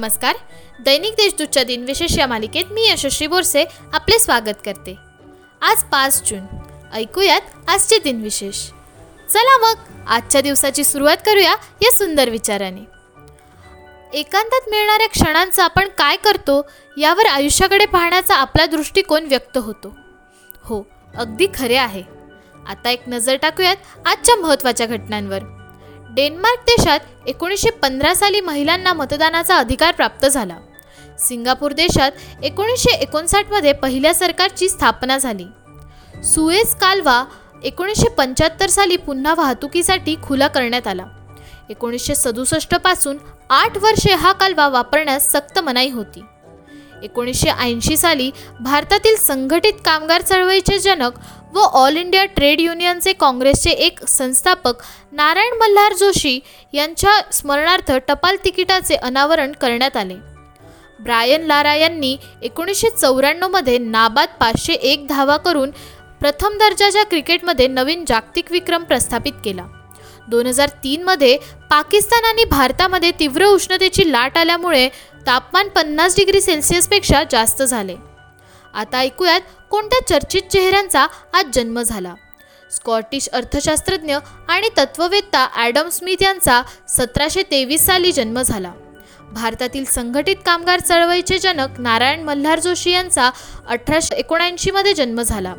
नमस्कार. दैनिक देशदूतच्या दिनविशेष या मालिकेत मी यशस्वी बोरसे आपले स्वागत करते. आज पाच जून. ऐकूयात आजचे दिनविशेष चला मग आजच्या दिवसाची सुरुवात करूया या सुंदर विचाराने. एकांतात मिळणाऱ्या क्षणांचा आपण काय करतो यावर आयुष्याकडे पाहण्याचा आपला दृष्टिकोन व्यक्त होतो. हो अगदी खरे आहे. आता एक नजर टाकूयात आजच्या महत्त्वाच्या घटनांवर. डेन्मार्क देशात एकोणीसशे पंधरा साली महिलांना मतदानाचा अधिकार प्राप्त झाला. सिंगापूर देशात एकोणीसशे एकोणसाठमध्ये पहिल्या सरकारची स्थापना झाली. सुएज कालवा एकोणीसशे पंच्याहत्तर साली पुन्हा वाहतुकीसाठी खुला करण्यात आला. एकोणीसशे सदुसष्टपासून आठ वर्षे हा कालवा वापरण्यास सक्त मनाई होती. एकोणीसशे ऐंशी साली भारतातील संघटित कामगार चळवळीचे जनक व ऑल इंडिया ट्रेड युनियनचे काँग्रेसचे एक संस्थापक नारायण मल्हार जोशी यांच्या स्मरणार्थ टपाल तिकिटाचे अनावरण करण्यात आले. ब्रायन लारा यांनी एकोणीसशे चौऱ्याण्णवमध्ये नाबाद पाचशे एक धावा करून प्रथम दर्जाच्या क्रिकेटमध्ये नवीन जागतिक विक्रम प्रस्थापित केला. दोन हजार तीनमध्ये पाकिस्तान आणि भारतामध्ये तीव्र उष्णतेची लाट आल्यामुळे तापमान पन्नास डिग्री सेल्सिअसपेक्षा जास्त झाले. आता ऐकूयात कोणत्या चर्चित चेहऱ्यांचा आज जन्म झाला. स्कॉटिश अर्थशास्त्रज्ञ आणि तत्ववेत्ता ॲडम स्मिथ यांचा सतराशे तेवीस साली जन्म झाला. भारतातील संघटित कामगार चळवळीचे जनक नारायण मल्हार जोशी यांचा अठराशे एकोणऐंशीमध्ये जन्म झाला.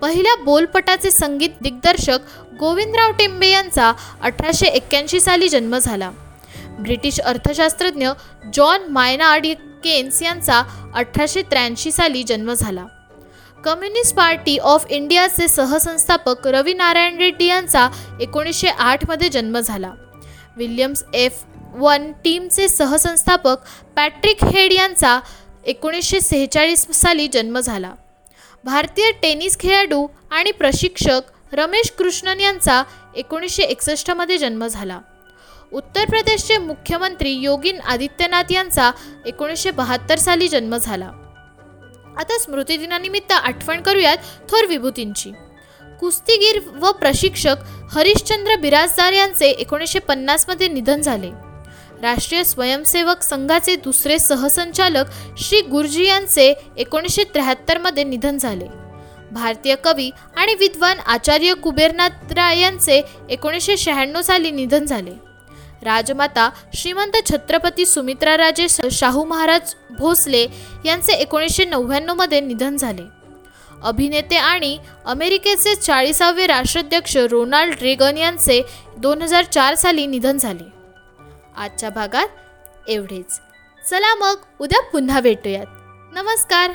पहिल्या बोलपटाचे संगीत दिग्दर्शक गोविंदराव टेंबे यांचा अठराशे एक्क्याऐंशी साली जन्म झाला. ब्रिटिश अर्थशास्त्रज्ञ जॉन मायनार्ड केन्स यांचा अठराशे त्र्याऐंशी साली जन्म झाला. कम्युनिस्ट पार्टी ऑफ इंडियाचे सहसंस्थापक रवी नारायण रेड्डी यांचा एकोणीसशे आठमध्ये जन्म झाला. विल्यम्स एफ वन टीमचे सहसंस्थापक पॅट्रिक हेड यांचा एकोणीसशे सेहेचाळीस साली जन्म झाला. भारतीय टेनिस खेळाडू आणि प्रशिक्षक रमेश कृष्णन यांचा एकोणीसशे एकसष्टमध्ये जन्म झाला. उत्तर प्रदेशचे मुख्यमंत्री योगीन आदित्यनाथ यांचा एकोणीसशे बहात्तर साली जन्म झाला. आता स्मृतिदिनानिमित्त आठवण करूयात थोर विभूतींची. कुस्तीगीर व प्रशिक्षक हरिश्चंद्र बिराजदार यांचे एकोणीसशे पन्नासमध्ये निधन झाले. राष्ट्रीय स्वयंसेवक संघाचे दुसरे सहसंचालक श्री गुरुजी यांचे एकोणीसशे त्र्याहत्तरमध्ये निधन झाले. भारतीय कवी आणि विद्वान आचार्य कुबेरनाथ राय यांचे एकोणीसशे शहाण्णव साली निधन झाले. राजमाता श्रीमंत छत्रपती सुमित्राराजे शाहू महाराज भोसले यांचे एकोणीसशे नव्याण्णवमध्ये निधन झाले. अभिनेते आणि अमेरिकेचे चाळीसावे राष्ट्राध्यक्ष रोनाल्ड रेगन यांचे दोन हजार चार साली निधन झाले. आजच्या भागात एवढेच. चला मग उद्या पुन्हा भेटूयात. नमस्कार.